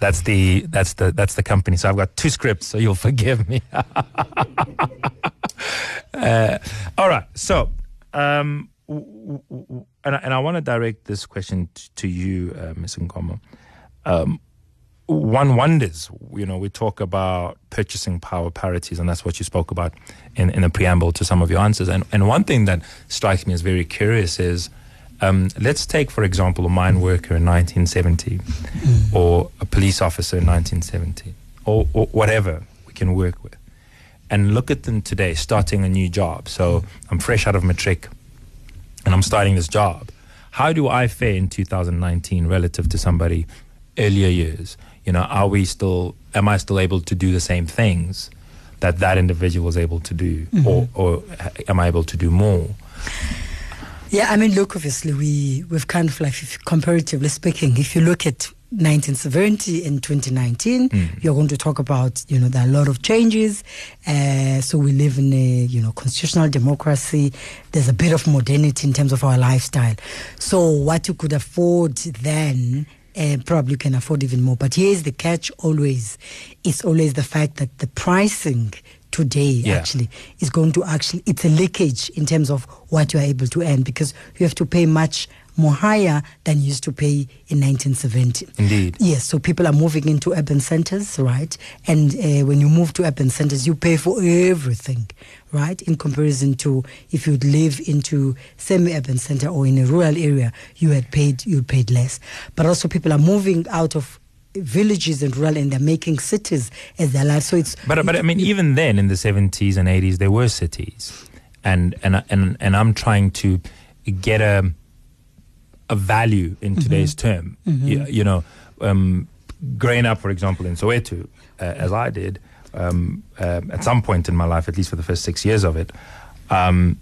That's the that's the that's the company. So I've got two scripts, so you'll forgive me. (laughs) uh, all right. So, um, w- w- w- and I, and I want to direct this question t- to you, uh, Ms. Nkomo. One wonders, you know, we talk about purchasing power parities, and that's what you spoke about in, in the preamble to some of your answers. And, and one thing that strikes me as very curious is um, let's take, for example, a mine worker in 1970 or a police officer in 1970 or, or whatever we can work with and look at them today starting a new job. So I'm fresh out of matric and I'm starting this job. How do I fare in 2019 relative to somebody earlier years? You know, are we still, am I still able to do the same things that that individual was able to do? Or, or am I able to do more? Yeah, I mean, look, obviously, we, we've kind of like, if, comparatively speaking, if you look at 1970 and 2019, you're going to talk about, you know, there are a lot of changes. Uh, so we live in a, you know, constitutional democracy. There's a bit of modernity in terms of our lifestyle. So what you could afford then, uh, probably you can afford even more. But here's the catch always. It's always the fact that the pricing today Yeah. actually is going to actually it's a leakage in terms of what you are able to earn because you have to pay much more higher than you used to pay in 1970 Indeed. yes so people are moving into urban centers right? And uh, when you move to urban centers you pay for everything right? In comparison to if you'd live into semi-urban center or in a rural area you had paid you paid less. But also people are moving out of villages and rural and they're making cities as their life. So it's But but I mean, even then in the seventies and eighties, there were cities, and and and and I'm trying to get a a value in today's term. You, you know, um, growing up, for example, in Soweto, uh, as I did, um, um at some point in my life, at least for the first six years of it. Um,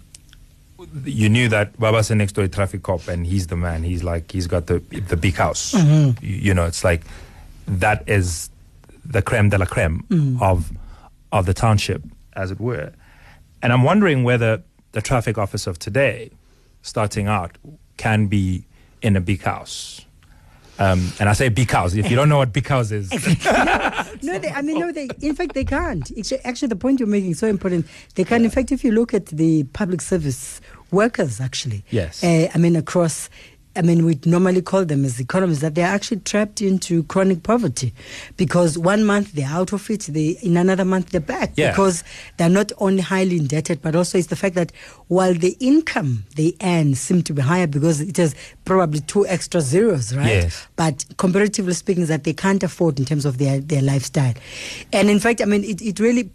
you knew that Baba's next door traffic cop and he's the man. He's like he's got the the big house. You, you know, it's like that is the creme de la creme of of the township, as it were. And I'm wondering whether the traffic officer of today, starting out, can be in a big house. Um, and I say big house. If you don't know what big house is, (laughs) No, they, I mean, no, they, in fact, they can't. Actu- Actually, the point you're making is so important. They can, in fact, if you look at the public service workers, actually, Yes. uh, I mean, across, I mean, we normally call them as economists that they're actually trapped into chronic poverty because one month they're out of it, they in another month they're back Yeah. because they're not only highly indebted, but also it's the fact that while the income they earn seem to be higher because it has probably two extra zeros, right? Yes. but comparatively speaking, is that they can't afford in terms of their, their lifestyle. And in fact, I mean, it, it really,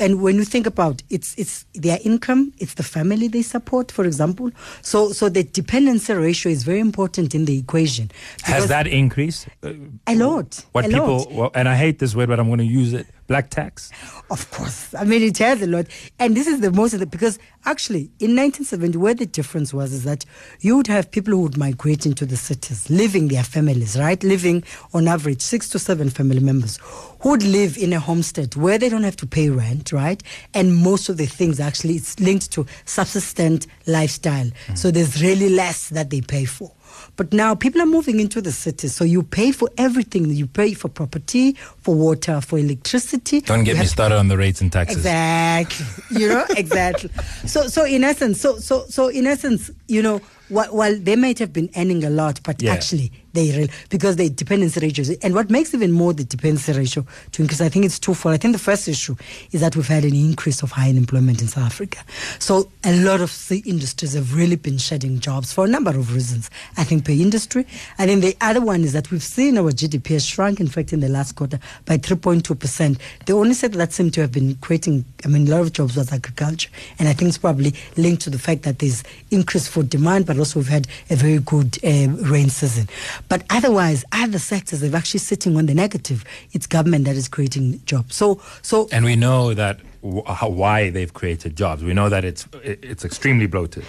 and when you think about it's it's their income, it's the family they support, for example. So so the dependency ratio is very important in the equation. has that increased? Uh, a lot? What a people, lot. well, and I hate this word, but I'm going to use it. Black tax. Of course. I mean, it has a lot. And this is the most of the, because actually in 1970, where the difference was is that you would have people who would migrate into the cities, living their families, right? Living on average six to seven family members who would live in a homestead where they don't have to pay rent, right? And most of the things actually it's linked to subsistent lifestyle. Mm. So there's really less that they pay for. But now people are moving into the cities, so you pay for everything. You pay for property, for water, for electricity. Don't You get me started on the rates and taxes. Exactly. You know, (laughs) exactly. So, so in essence, so, so, so in essence, you know, wh- while they might have been earning a lot, but Yeah. actually they real because the dependency ratios. And what makes even more the dependency ratio to increase, I think it's twofold. I think the first issue is that we've had an increase of high unemployment in South Africa. So a lot of the industries have really been shedding jobs for a number of reasons. I think per industry. I think the other one is that we've seen our GDP has shrunk, in fact, in the last quarter by 3.2%. The only sector that seemed to have been creating, I mean, a lot of jobs was agriculture. And I think it's probably linked to the fact that there's increased food demand, but also we've had a very good uh, rain season. But otherwise, other sectors are actually sitting on the negative. It's government that is creating jobs. So, so And we know that w- how, why they've created jobs. We know that it's it's extremely bloated.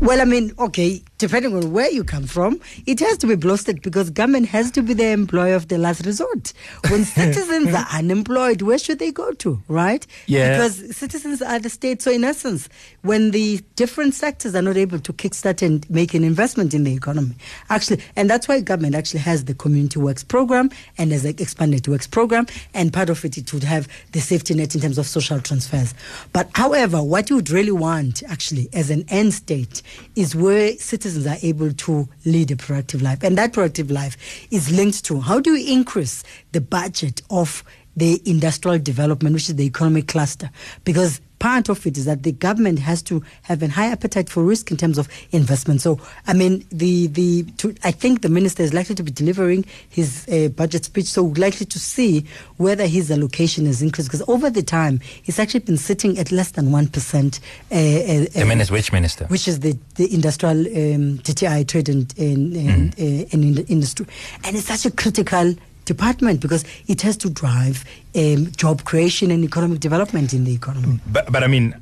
Well, I mean, okay, depending on where you come from, it has to be blasted because government has to be the employer of the last resort. When (laughs) citizens are unemployed, where should they go to, right? Yeah. Because citizens are the state. So, in essence, when the different sectors are not able to kickstart and make an investment in the economy, actually, and that's why government actually has the community works program and has an expanded works program, and part of it, it would have the safety net in terms of social transfers. But however, what you would really want, actually, as an end state, is where citizens citizens are able to lead a productive life. And that productive life is linked to how do you increase the budget of the industrial development, which is the economic cluster? Because part of it is that the government has to have a high appetite for risk in terms of investment. So, I mean, the the to, I think the minister is likely to be delivering his uh, budget speech, so we're likely to see whether his allocation is increased because over the time he's actually been sitting at less than one percent. Uh, uh, The minister, which minister? which is the, the industrial um, DTI trade and, and, and, uh, and in industry. And it's such a critical department because it has to drive um, job creation and economic development in the economy. But but I mean,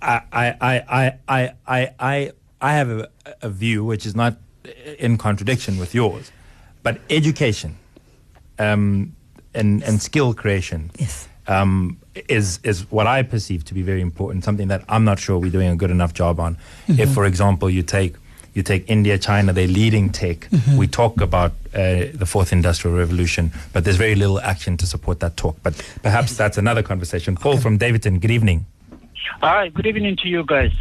I I I I I I I have a, a view which is not in contradiction with yours, but education, um, and and skill creation. Yes. Um, is is what I perceive to be very important. Something that I'm not sure we're doing a good enough job on. If, for example, you take you take India, China, they're leading tech. We talk about uh, the fourth industrial revolution, but there's very little action to support that talk. But perhaps that's another conversation. Paul from Davidson, good evening. Hi, good evening to you guys.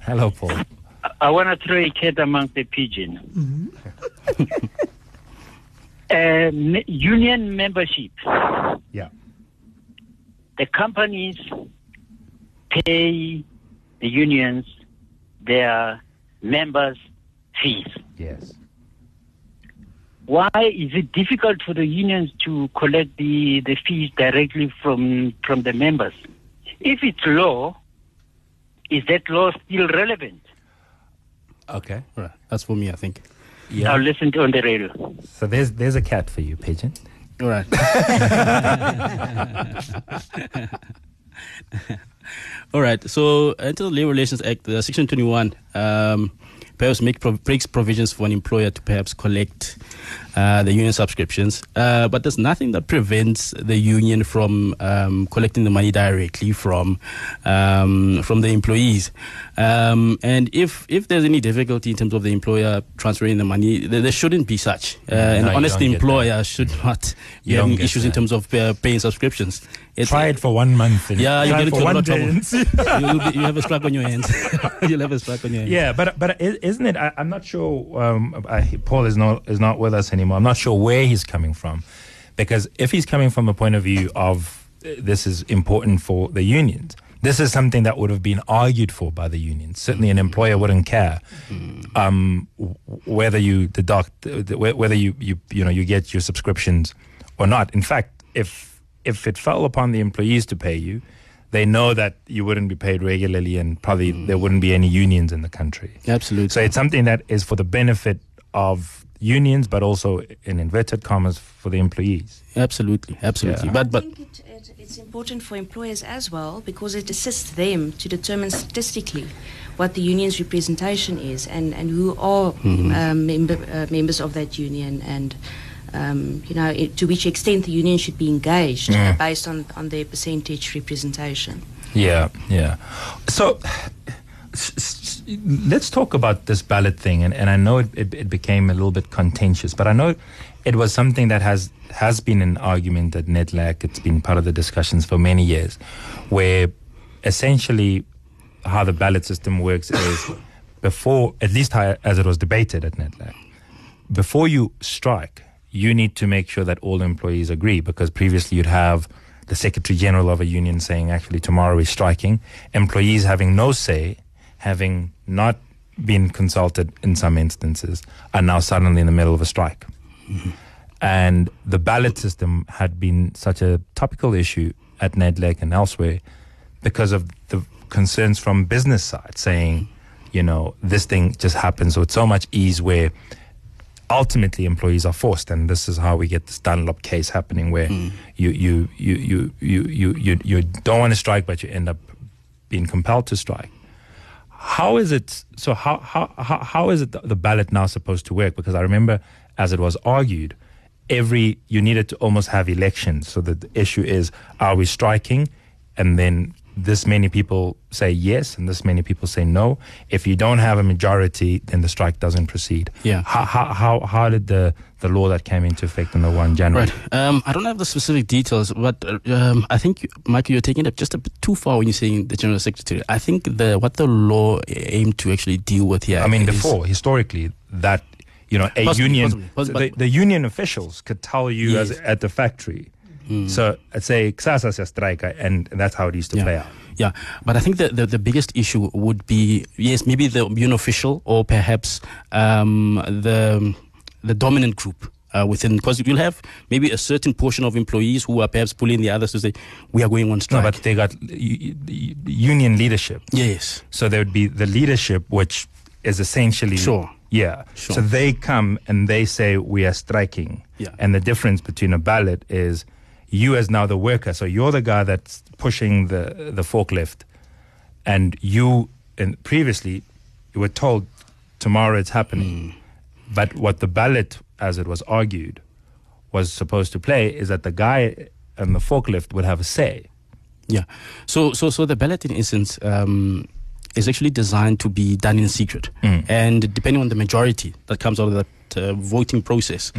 Hello, Paul. I, I want to throw a cat among the pigeon. (laughs) uh, me- union membership. Yeah. The companies pay the unions their members' fees. Yes. Why is it difficult for the unions to collect the, the fees directly from from the members? If it's law, is that law still relevant? Okay. All right. That's for me, I think. Yeah. I'll listen to on the radio. So there's there's a cat for you, Pigeon. All right. (laughs) All right. So, under the Labor Relations Act, uh, Section 21 um, perhaps make prov- makes provisions for an employer to perhaps collect uh, the union subscriptions, uh, but there's nothing that prevents the union from um, collecting the money directly from um, from the employees. Um, and if if there's any difficulty in terms of the employer transferring the money, there, there shouldn't be such. Uh, No, you honestly, employer should not You be having issues in terms of uh, paying subscriptions. It's, Try it for one month. Yeah, you get into a lot of trouble. day and see. (laughs) You'll be, you have a strap on your hands. (laughs) (laughs) You'll have a strap on your hands. Yeah, but but isn't it? I, I'm not sure. Um, I, Paul is not is not with us anymore. I'm not sure where he's coming from, because if he's coming from a point of view of uh, this is important for the unions, this is something that would have been argued for by the unions. Certainly, an employer wouldn't care um, whether you deduct uh, whether you, you you know you get your subscriptions or not. In fact, if if it fell upon the employees to pay you, they know that you wouldn't be paid regularly, and probably there wouldn't be any unions in the country. Absolutely. So it's something that is for the benefit of unions, but also in inverted commas for the employees. Absolutely, absolutely. Yeah. But I but think it, it, it's important for employers as well because it assists them to determine statistically what the union's representation is and, and who are um, member, uh, members of that union and um, you know it, to which extent the union should be engaged uh, based on, on their percentage representation. Yeah, yeah. So let's talk about this ballot thing, and, and I know it, it, it became a little bit contentious, but I know it was something that has has been an argument at NEDLAC. It's been part of the discussions for many years, where essentially how the ballot system works is before, at least how, as it was debated at NEDLAC, before you strike, you need to make sure that all employees agree because previously you'd have the secretary general of a union saying, actually, tomorrow is striking, employees having no say, having not been consulted in some instances, are now suddenly in the middle of a strike. And the ballot system had been such a topical issue at NEDLAC and elsewhere because of the concerns from business side saying, you know, this thing just happens with so much ease where ultimately employees are forced and this is how we get this Dunlop case happening where you, you, you, you, you, you, you, you don't want to strike but you end up being compelled to strike. How is it so how, how, how, is it the, ballot now supposed to work? Because I remember as it was argued, every you needed to almost have elections. So the issue is are we striking and then this many people say yes and this many people say no. If you don't have a majority, then the strike doesn't proceed. Yeah. How how how, how did the the law that came into effect on the one January? Right. Um, I don't have the specific details, but uh, um, I think, Michael, you're taking it just a bit too far when you're saying the general secretary. I think the what the law aimed to actually deal with here. I mean, before historically that you know a Possibly, union possibly, possibly, the, the union officials could tell you as at the factory. So I'd say Ksasa says strike, and that's how it used to yeah. play out. Yeah, but I think the, the, the biggest issue would be yes, maybe the union official or perhaps um, the the dominant group uh, within because you'll have maybe a certain portion of employees who are perhaps pulling the others to say we are going on strike. No, but they got union leadership. yes, So there would be the leadership, which is essentially Sure. Yeah. Sure. So they come and they say we are striking. Yeah. And the difference between a ballot is you as now the worker. So you're the guy that's pushing the the forklift, and you and previously you were told tomorrow it's happening. But what the ballot, as it was argued, was supposed to play is that the guy on the forklift would have a say. Yeah. So so so the ballot in essence um, is actually designed to be done in secret, and depending on the majority that comes out of that uh, voting process,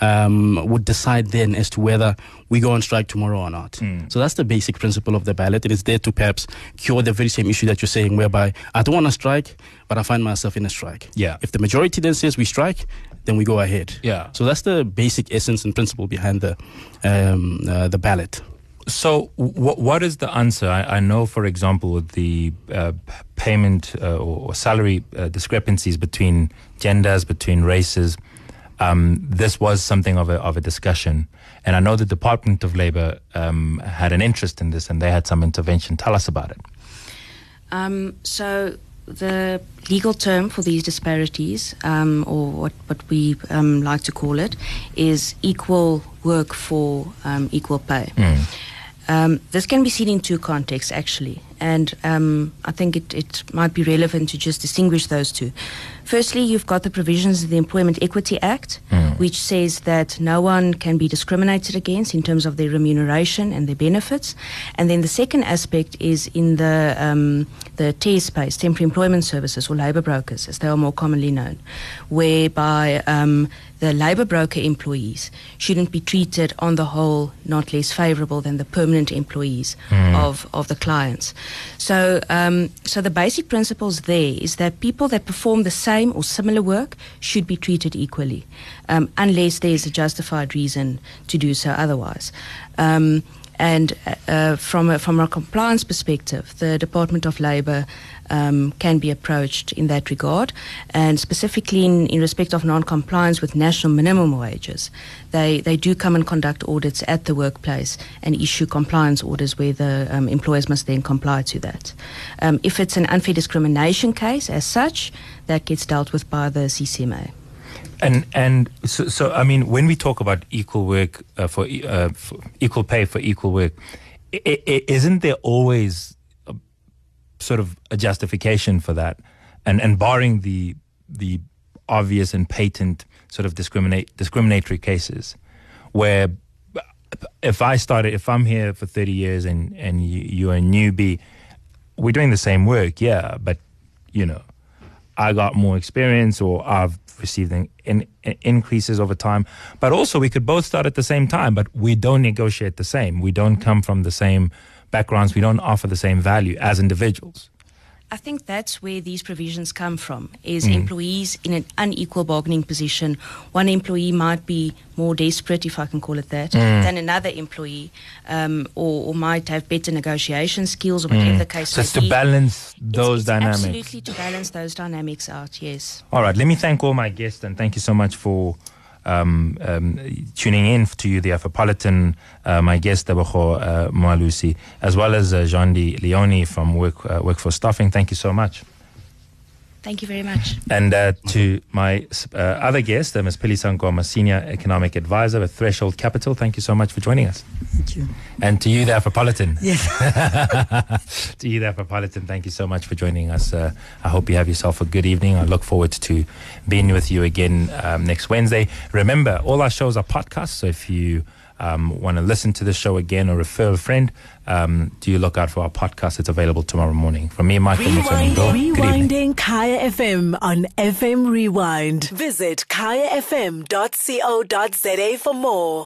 um, would decide then as to whether we go on strike tomorrow or not. So that's the basic principle of the ballot. It is there to perhaps cure the very same issue that you're saying, whereby I don't want to strike, but I find myself in a strike. Yeah. If the majority then says we strike, then we go ahead. Yeah. So that's the basic essence and principle behind the um, uh, the ballot. So, wh- what is the answer? I, I know, for example, the uh, payment uh, or, or salary uh, discrepancies between genders, between races, um, this was something of a, of a discussion. And I know the Department of Labor um, had an interest in this and they had some intervention. Tell us about it. Um, so the legal term for these disparities, um, or what, what we um, like to call it, is equal work for um, equal pay. Um, this can be seen in two contexts, actually, and um, I think it, it might be relevant to just distinguish those two. Firstly, you've got the provisions of the Employment Equity Act, which says that no one can be discriminated against in terms of their remuneration and their benefits. And then the second aspect is in the um, the TSPAs, Temporary Employment Services, or labour brokers, as they are more commonly known, whereby um, the labour broker employees shouldn't be treated on the whole not less favourable than the permanent employees of, of the clients. So, um, so the basic principles there is that people that perform the same or similar work should be treated equally, um, unless there's a justified reason to do so otherwise. Um, and uh, from a, from a compliance perspective, the Department of Labour um, can be approached in that regard, and specifically in, in respect of non-compliance with national minimum wages, they they do come and conduct audits at the workplace and issue compliance orders where the um, employers must then comply to that. Um, if it's an unfair discrimination case, as such, that gets dealt with by the CCMA. And and so, so I mean, when we talk about equal work uh, for, uh, for equal pay for equal work, i- i- isn't there always sort of a justification for that? And and barring the the obvious and patent sort of discriminate discriminatory cases, where if I started, if I'm here for 30 years and and you, you're a newbie, we're doing the same work, yeah, but you know, I got more experience or I've received in, in, in- increases over time. But also, we could both start at the same time, but we don't negotiate the same. We don't come from the same backgrounds. We don't offer the same value as individuals. I think that's where these provisions come from, is mm. employees in an unequal bargaining position. One employee might be more desperate, if I can call it that, mm. than another employee, um, or, or might have better negotiation skills, or whatever the mm. case So it's to balance It's- those it's dynamics. Absolutely to balance those dynamics out, yes. All right. Let me thank all my guests and thank you so much for um, um, tuning in to you, the Afropolitan, uh, my guest, Tebogo uh, Moalusi, as well as uh, Jeandie Leonie from Work, uh, Workforce Staffing. Thank you so much. Thank you very much. And uh, to my uh, other guest, uh, Ms. Phelisa Nkomo, Senior Economic Advisor with Threshold Capital. Thank you so much for joining us. Thank you. And to you, the Afropolitan. Yes. (laughs) to you, the Afropolitan, thank you so much for joining us. Uh, I hope you have yourself a good evening. I look forward to being with you again um, next Wednesday. Remember, all our shows are podcasts, so if you um, want to listen to the show again or refer a friend, um, do you look out for our podcast? It's available tomorrow morning. From me, Michael Rewind, Motsoeneng. Good evening. rewinding Kaya FM on FM Rewind. Visit kayafm.co.za for more.